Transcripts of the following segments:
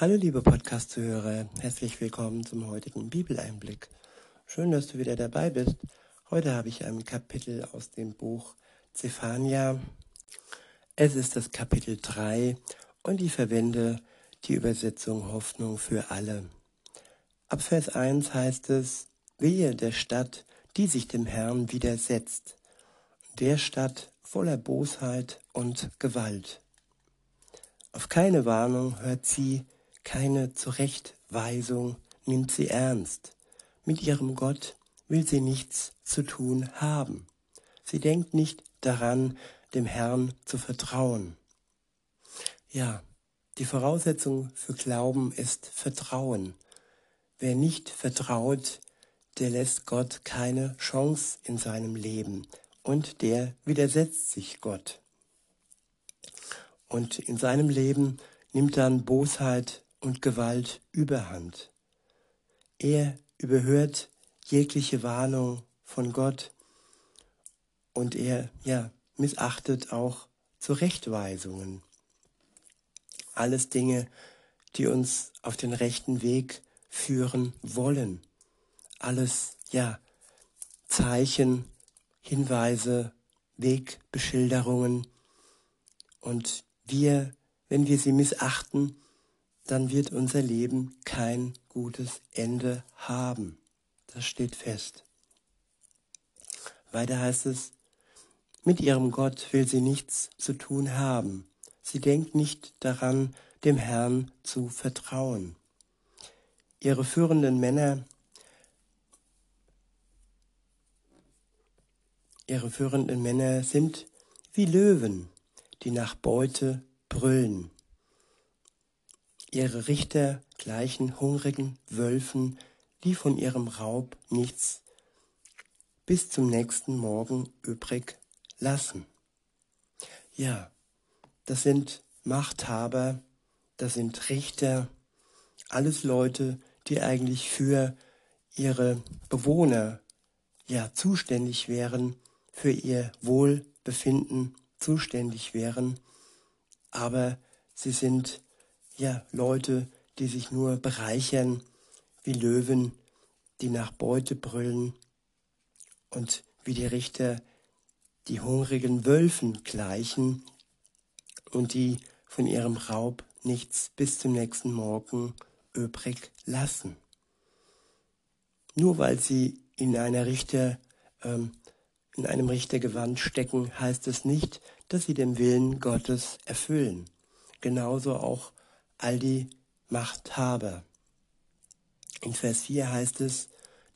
Hallo liebe Podcast-Zuhörer, herzlich willkommen zum heutigen Bibeleinblick. Schön, dass du wieder dabei bist. Heute habe ich ein Kapitel aus dem Buch Zephania. Es ist das Kapitel 3 und ich verwende die Übersetzung Hoffnung für alle. Ab Vers 1 heißt es, Wehe der Stadt, die sich dem Herrn widersetzt, der Stadt voller Bosheit und Gewalt. Auf keine Warnung hört sie, keine Zurechtweisung nimmt sie ernst. Mit ihrem Gott will sie nichts zu tun haben. Sie denkt nicht daran, dem Herrn zu vertrauen. Ja, die Voraussetzung für Glauben ist Vertrauen. Wer nicht vertraut, der lässt Gott keine Chance in seinem Leben und der widersetzt sich Gott. Und in seinem Leben nimmt dann Bosheit und Gewalt überhand. Er überhört jegliche Warnung von Gott und er ja missachtet auch Zurechtweisungen. Alles Dinge, die uns auf den rechten Weg führen wollen. Alles ja Zeichen, Hinweise, Wegbeschilderungen und wir, wenn wir sie missachten, dann wird unser Leben kein gutes Ende haben. Das steht fest. Weiter heißt es, mit ihrem Gott will sie nichts zu tun haben. Sie denkt nicht daran, dem Herrn zu vertrauen. Ihre führenden Männer, ihre führenden Männer sind wie Löwen, die nach Beute brüllen. Ihre Richter gleichen hungrigen Wölfen, die von ihrem Raub nichts bis zum nächsten Morgen übrig lassen. Ja, das sind Machthaber, das sind Richter, alles Leute, die eigentlich für ihre Bewohner ja zuständig wären, für ihr Wohlbefinden zuständig wären, aber sie sind ja, Leute, die sich nur bereichern wie Löwen, die nach Beute brüllen und wie die Richter die hungrigen Wölfen gleichen und die von ihrem Raub nichts bis zum nächsten Morgen übrig lassen. Nur weil sie in einer Richter, ähm, in einem Richtergewand stecken, heißt es nicht, dass sie den Willen Gottes erfüllen. Genauso auch all die Machthaber. In Vers 4 heißt es,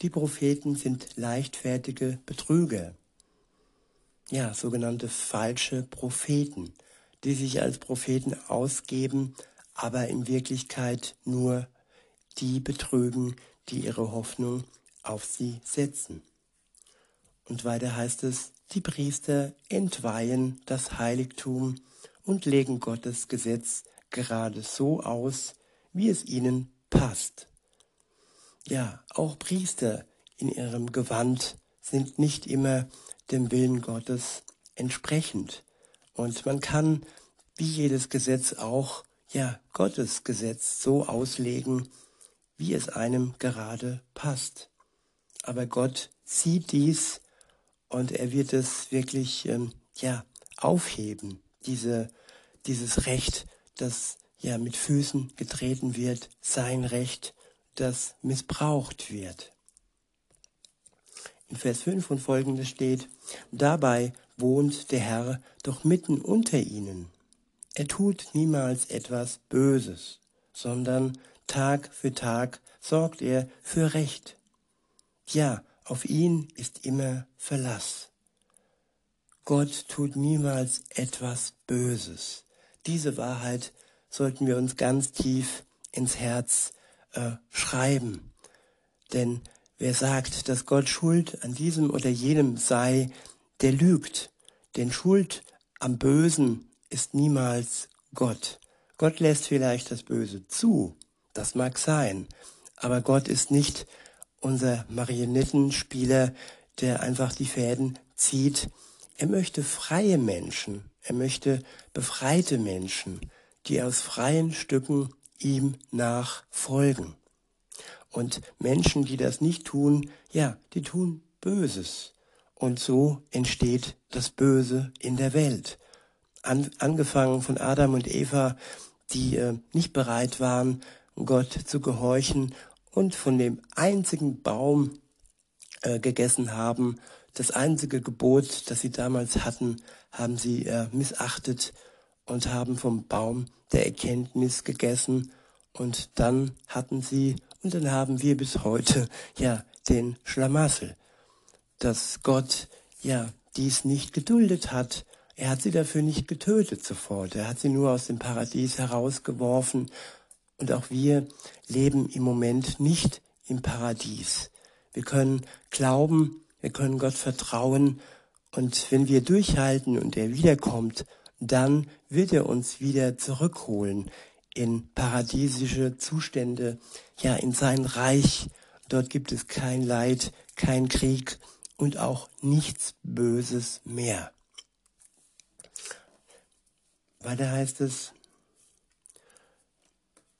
die Propheten sind leichtfertige Betrüger. Ja, sogenannte falsche Propheten, die sich als Propheten ausgeben, aber in Wirklichkeit nur die betrügen, die ihre Hoffnung auf sie setzen. Und weiter heißt es, die Priester entweihen das Heiligtum und legen Gottes Gesetz gerade so aus, wie es ihnen passt. Ja, auch Priester in ihrem Gewand sind nicht immer dem Willen Gottes entsprechend. Und man kann, wie jedes Gesetz auch, ja, Gottes Gesetz so auslegen, wie es einem gerade passt. Aber Gott sieht dies und er wird es wirklich, ähm, ja, aufheben, diese, dieses Recht das ja mit Füßen getreten wird, sein Recht, das missbraucht wird. In Vers 5 und folgendes steht, dabei wohnt der Herr doch mitten unter ihnen. Er tut niemals etwas Böses, sondern Tag für Tag sorgt er für Recht. Ja, auf ihn ist immer Verlass. Gott tut niemals etwas Böses. Diese Wahrheit sollten wir uns ganz tief ins Herz äh, schreiben. Denn wer sagt, dass Gott schuld an diesem oder jenem sei, der lügt. Denn Schuld am Bösen ist niemals Gott. Gott lässt vielleicht das Böse zu, das mag sein, aber Gott ist nicht unser Marionettenspieler, der einfach die Fäden zieht. Er möchte freie Menschen, er möchte befreite Menschen, die aus freien Stücken ihm nachfolgen. Und Menschen, die das nicht tun, ja, die tun Böses. Und so entsteht das Böse in der Welt. An, angefangen von Adam und Eva, die äh, nicht bereit waren, Gott zu gehorchen und von dem einzigen Baum äh, gegessen haben, das einzige Gebot, das sie damals hatten, haben sie äh, missachtet und haben vom Baum der Erkenntnis gegessen und dann hatten sie und dann haben wir bis heute ja den Schlamassel, dass Gott ja dies nicht geduldet hat. Er hat sie dafür nicht getötet sofort. Er hat sie nur aus dem Paradies herausgeworfen. Und auch wir leben im Moment nicht im Paradies. Wir können glauben, wir können Gott vertrauen. Und wenn wir durchhalten und er wiederkommt, dann wird er uns wieder zurückholen in paradiesische Zustände, ja, in sein Reich. Dort gibt es kein Leid, kein Krieg und auch nichts Böses mehr. Weiter heißt es,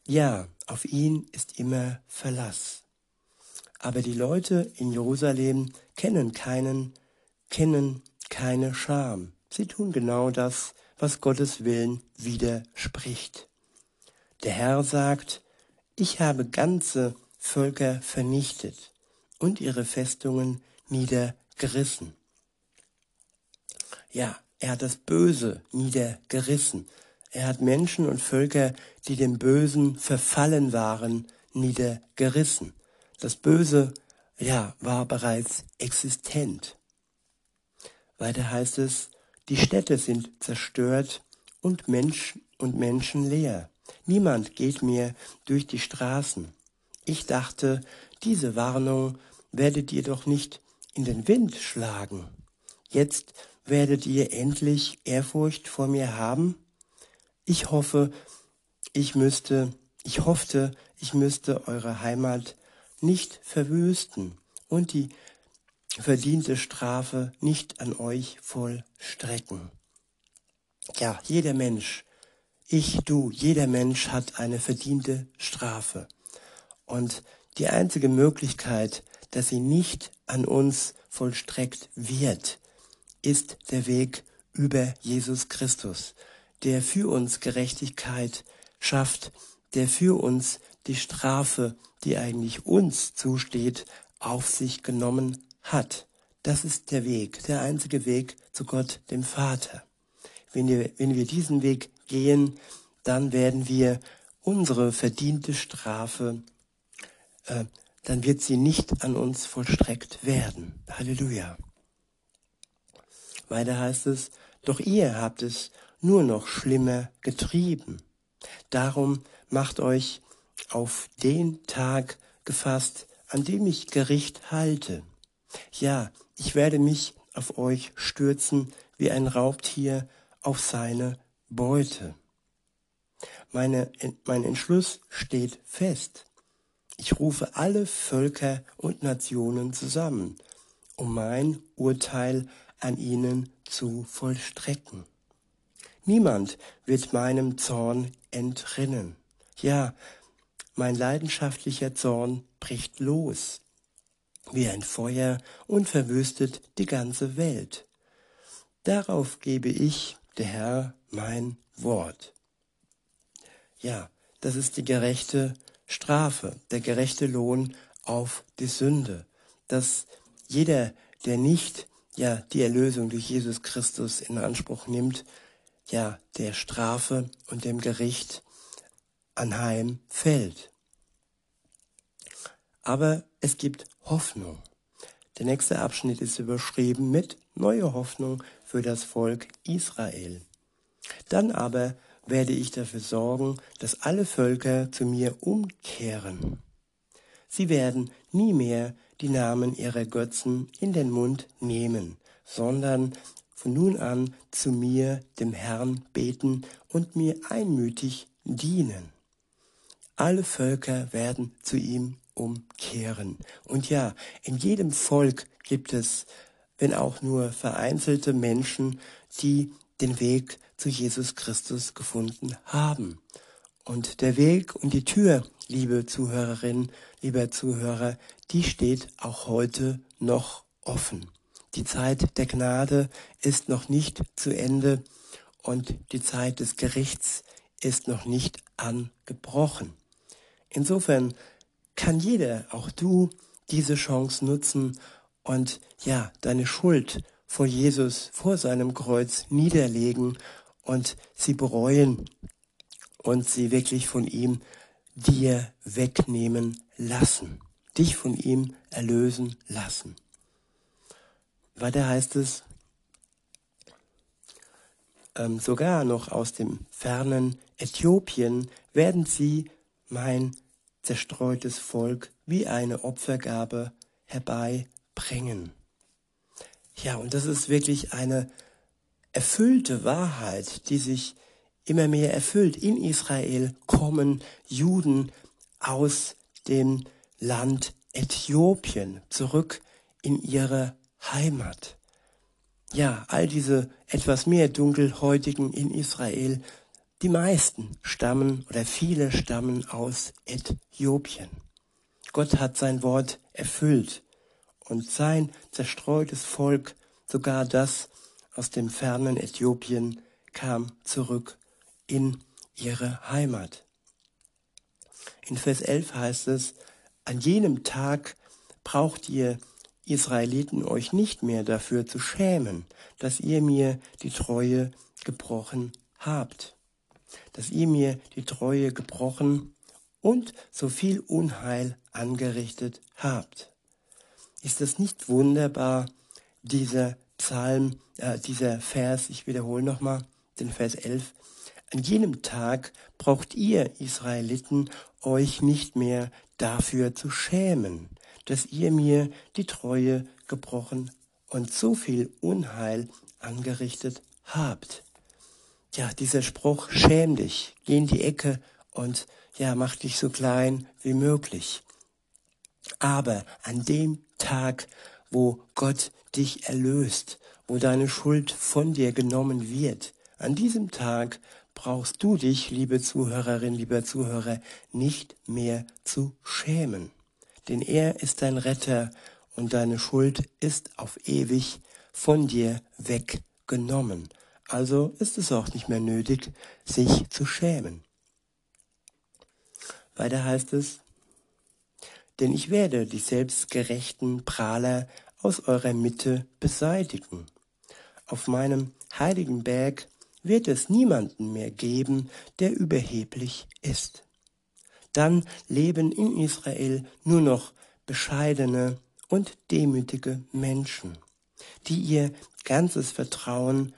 ja, auf ihn ist immer Verlass. Aber die Leute in Jerusalem kennen keinen, kennen keine Scham. Sie tun genau das, was Gottes Willen widerspricht. Der Herr sagt, ich habe ganze Völker vernichtet und ihre Festungen niedergerissen. Ja, er hat das Böse niedergerissen. Er hat Menschen und Völker, die dem Bösen verfallen waren, niedergerissen. Das Böse, ja, war bereits existent. Weiter heißt es, die Städte sind zerstört und Menschen und Menschen leer. Niemand geht mehr durch die Straßen. Ich dachte, diese Warnung werdet ihr doch nicht in den Wind schlagen. Jetzt werdet ihr endlich Ehrfurcht vor mir haben? Ich hoffe, ich müsste, ich hoffte, ich müsste eure Heimat nicht verwüsten und die verdiente Strafe nicht an euch vollstrecken. Ja, jeder Mensch, ich, du, jeder Mensch hat eine verdiente Strafe. Und die einzige Möglichkeit, dass sie nicht an uns vollstreckt wird, ist der Weg über Jesus Christus, der für uns Gerechtigkeit schafft, der für uns die Strafe, die eigentlich uns zusteht, auf sich genommen hat. Das ist der Weg, der einzige Weg zu Gott, dem Vater. Wenn wir, wenn wir diesen Weg gehen, dann werden wir unsere verdiente Strafe, äh, dann wird sie nicht an uns vollstreckt werden. Halleluja. Weiter heißt es, doch ihr habt es nur noch schlimmer getrieben. Darum macht euch auf den Tag gefasst, an dem ich Gericht halte. Ja, ich werde mich auf euch stürzen wie ein Raubtier auf seine Beute. Meine, mein Entschluss steht fest. Ich rufe alle Völker und Nationen zusammen, um mein Urteil an ihnen zu vollstrecken. Niemand wird meinem Zorn entrinnen. Ja, mein leidenschaftlicher Zorn bricht los wie ein Feuer und verwüstet die ganze Welt. Darauf gebe ich, der Herr, mein Wort. Ja, das ist die gerechte Strafe, der gerechte Lohn auf die Sünde, dass jeder, der nicht ja die Erlösung durch Jesus Christus in Anspruch nimmt, ja der Strafe und dem Gericht anheim fällt. Aber es gibt Hoffnung. Der nächste Abschnitt ist überschrieben mit Neue Hoffnung für das Volk Israel. Dann aber werde ich dafür sorgen, dass alle Völker zu mir umkehren. Sie werden nie mehr die Namen ihrer Götzen in den Mund nehmen, sondern von nun an zu mir, dem Herrn, beten und mir einmütig dienen. Alle Völker werden zu ihm umkehren. Und ja, in jedem Volk gibt es, wenn auch nur vereinzelte Menschen, die den Weg zu Jesus Christus gefunden haben. Und der Weg und die Tür, liebe Zuhörerin, lieber Zuhörer, die steht auch heute noch offen. Die Zeit der Gnade ist noch nicht zu Ende und die Zeit des Gerichts ist noch nicht angebrochen. Insofern kann jeder, auch du, diese Chance nutzen und ja, deine Schuld vor Jesus, vor seinem Kreuz niederlegen und sie bereuen und sie wirklich von ihm dir wegnehmen lassen, dich von ihm erlösen lassen. Weiter heißt es, ähm, sogar noch aus dem fernen Äthiopien werden sie mein zerstreutes Volk wie eine Opfergabe herbeibringen. Ja, und das ist wirklich eine erfüllte Wahrheit, die sich immer mehr erfüllt. In Israel kommen Juden aus dem Land Äthiopien zurück in ihre Heimat. Ja, all diese etwas mehr dunkelhäutigen in Israel, die meisten stammen oder viele stammen aus Äthiopien. Gott hat sein Wort erfüllt und sein zerstreutes Volk, sogar das aus dem fernen Äthiopien, kam zurück in ihre Heimat. In Vers 11 heißt es, an jenem Tag braucht ihr Israeliten euch nicht mehr dafür zu schämen, dass ihr mir die Treue gebrochen habt, dass ihr mir die Treue gebrochen und so viel Unheil angerichtet habt. Ist das nicht wunderbar, dieser Psalm, äh, dieser Vers, ich wiederhole nochmal den Vers 11, an jenem Tag braucht ihr Israeliten euch nicht mehr dafür zu schämen, dass ihr mir die Treue gebrochen und so viel Unheil angerichtet habt. Ja, dieser Spruch, schäm dich, geh in die Ecke und ja, mach dich so klein wie möglich. Aber an dem Tag, wo Gott dich erlöst, wo deine Schuld von dir genommen wird, an diesem Tag brauchst du dich, liebe Zuhörerin, lieber Zuhörer, nicht mehr zu schämen denn er ist dein Retter und deine Schuld ist auf ewig von dir weggenommen. Also ist es auch nicht mehr nötig, sich zu schämen. Weiter heißt es, denn ich werde die selbstgerechten Prahler aus eurer Mitte beseitigen. Auf meinem heiligen Berg wird es niemanden mehr geben, der überheblich ist dann leben in Israel nur noch bescheidene und demütige Menschen, die ihr ganzes Vertrauen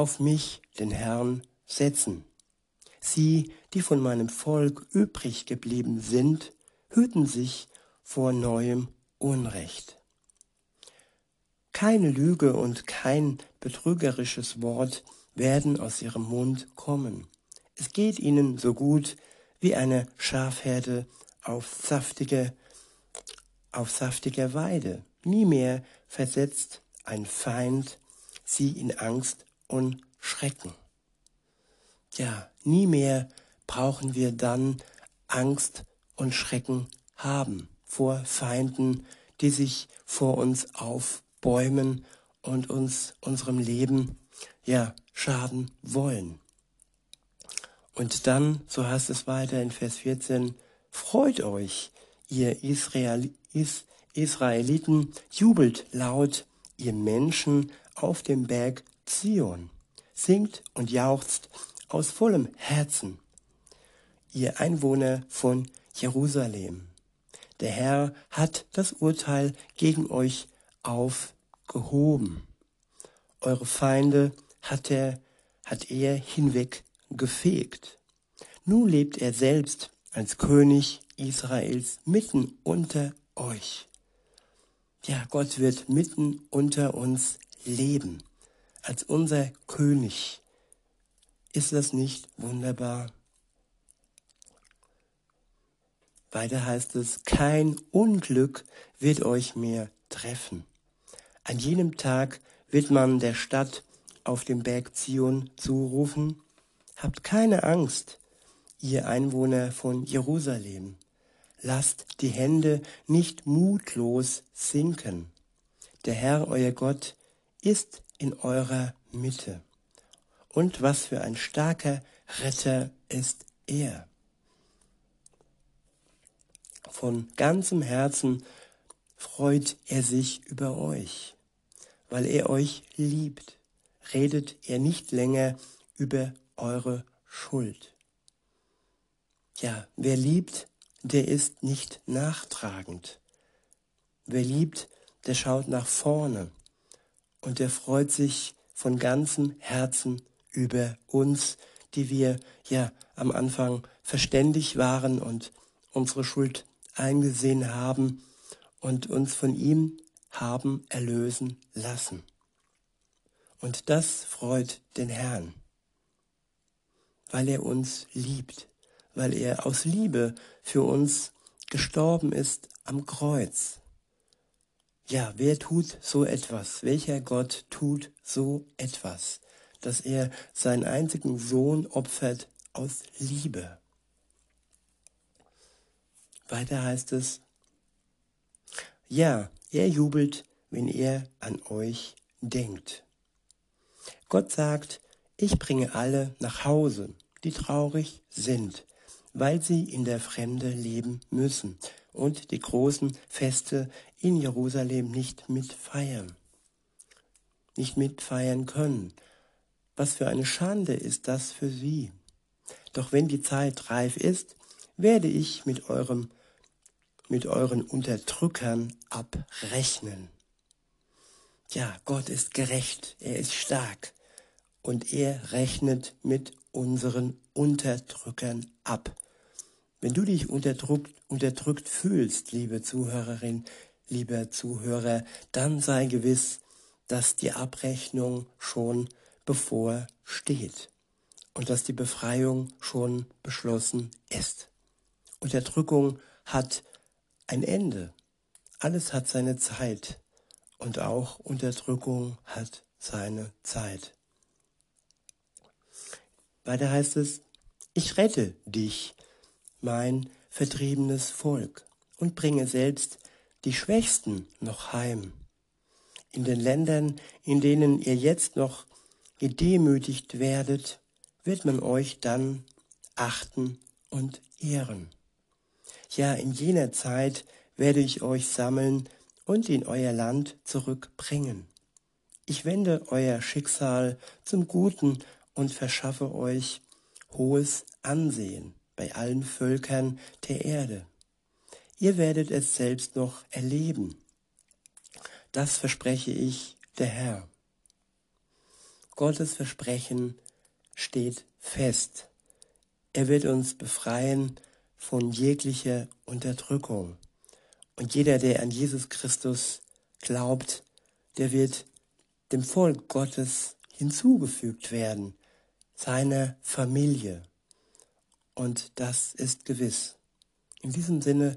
auf mich, den Herrn, setzen. Sie, die von meinem Volk übrig geblieben sind, hüten sich vor neuem Unrecht. Keine Lüge und kein betrügerisches Wort werden aus ihrem Mund kommen. Es geht ihnen so gut wie eine Schafherde auf saftige, auf saftiger Weide. Nie mehr versetzt ein Feind sie in Angst und Schrecken. Ja, nie mehr brauchen wir dann Angst und Schrecken haben vor Feinden, die sich vor uns aufbäumen und uns unserem Leben ja schaden wollen. Und dann, so heißt es weiter in Vers 14, freut euch, ihr Israel, Is, Israeliten, jubelt laut, ihr Menschen auf dem Berg Zion, singt und jauchzt aus vollem Herzen, ihr Einwohner von Jerusalem. Der Herr hat das Urteil gegen euch aufgehoben. Eure Feinde hat er, hat er hinweg gefegt. Nun lebt er selbst als König Israels mitten unter euch. Ja, Gott wird mitten unter uns leben, als unser König. Ist das nicht wunderbar? Weiter heißt es, kein Unglück wird euch mehr treffen. An jenem Tag wird man der Stadt auf dem Berg Zion zurufen, Habt keine Angst, ihr Einwohner von Jerusalem, lasst die Hände nicht mutlos sinken. Der Herr, euer Gott, ist in eurer Mitte. Und was für ein starker Retter ist er. Von ganzem Herzen freut er sich über euch. Weil er euch liebt, redet er nicht länger über eure Schuld. Ja, wer liebt, der ist nicht nachtragend. Wer liebt, der schaut nach vorne und der freut sich von ganzem Herzen über uns, die wir ja am Anfang verständig waren und unsere Schuld eingesehen haben und uns von ihm haben erlösen lassen. Und das freut den Herrn, weil er uns liebt, weil er aus Liebe für uns gestorben ist am Kreuz. Ja, wer tut so etwas? Welcher Gott tut so etwas, dass er seinen einzigen Sohn opfert aus Liebe? Weiter heißt es, ja, er jubelt, wenn er an euch denkt. Gott sagt, ich bringe alle nach Hause, die traurig sind, weil sie in der Fremde leben müssen und die großen Feste in Jerusalem nicht mitfeiern, nicht mitfeiern können. Was für eine Schande ist das für sie. Doch wenn die Zeit reif ist, werde ich mit eurem mit euren Unterdrückern abrechnen. Ja, Gott ist gerecht, er ist stark und er rechnet mit unseren Unterdrückern ab. Wenn du dich unterdrückt, unterdrückt fühlst, liebe Zuhörerin, lieber Zuhörer, dann sei gewiss, dass die Abrechnung schon bevorsteht und dass die Befreiung schon beschlossen ist. Unterdrückung hat ein Ende. Alles hat seine Zeit und auch Unterdrückung hat seine Zeit. Weiter heißt es, ich rette dich, mein vertriebenes Volk, und bringe selbst die Schwächsten noch heim. In den Ländern, in denen ihr jetzt noch gedemütigt werdet, wird man euch dann achten und ehren. Ja, in jener Zeit werde ich euch sammeln und in euer Land zurückbringen. Ich wende euer Schicksal zum Guten und verschaffe euch hohes Ansehen bei allen Völkern der Erde. Ihr werdet es selbst noch erleben. Das verspreche ich, der Herr. Gottes Versprechen steht fest. Er wird uns befreien von jeglicher Unterdrückung. Und jeder, der an Jesus Christus glaubt, der wird dem Volk Gottes hinzugefügt werden, seiner Familie. Und das ist gewiss. In diesem Sinne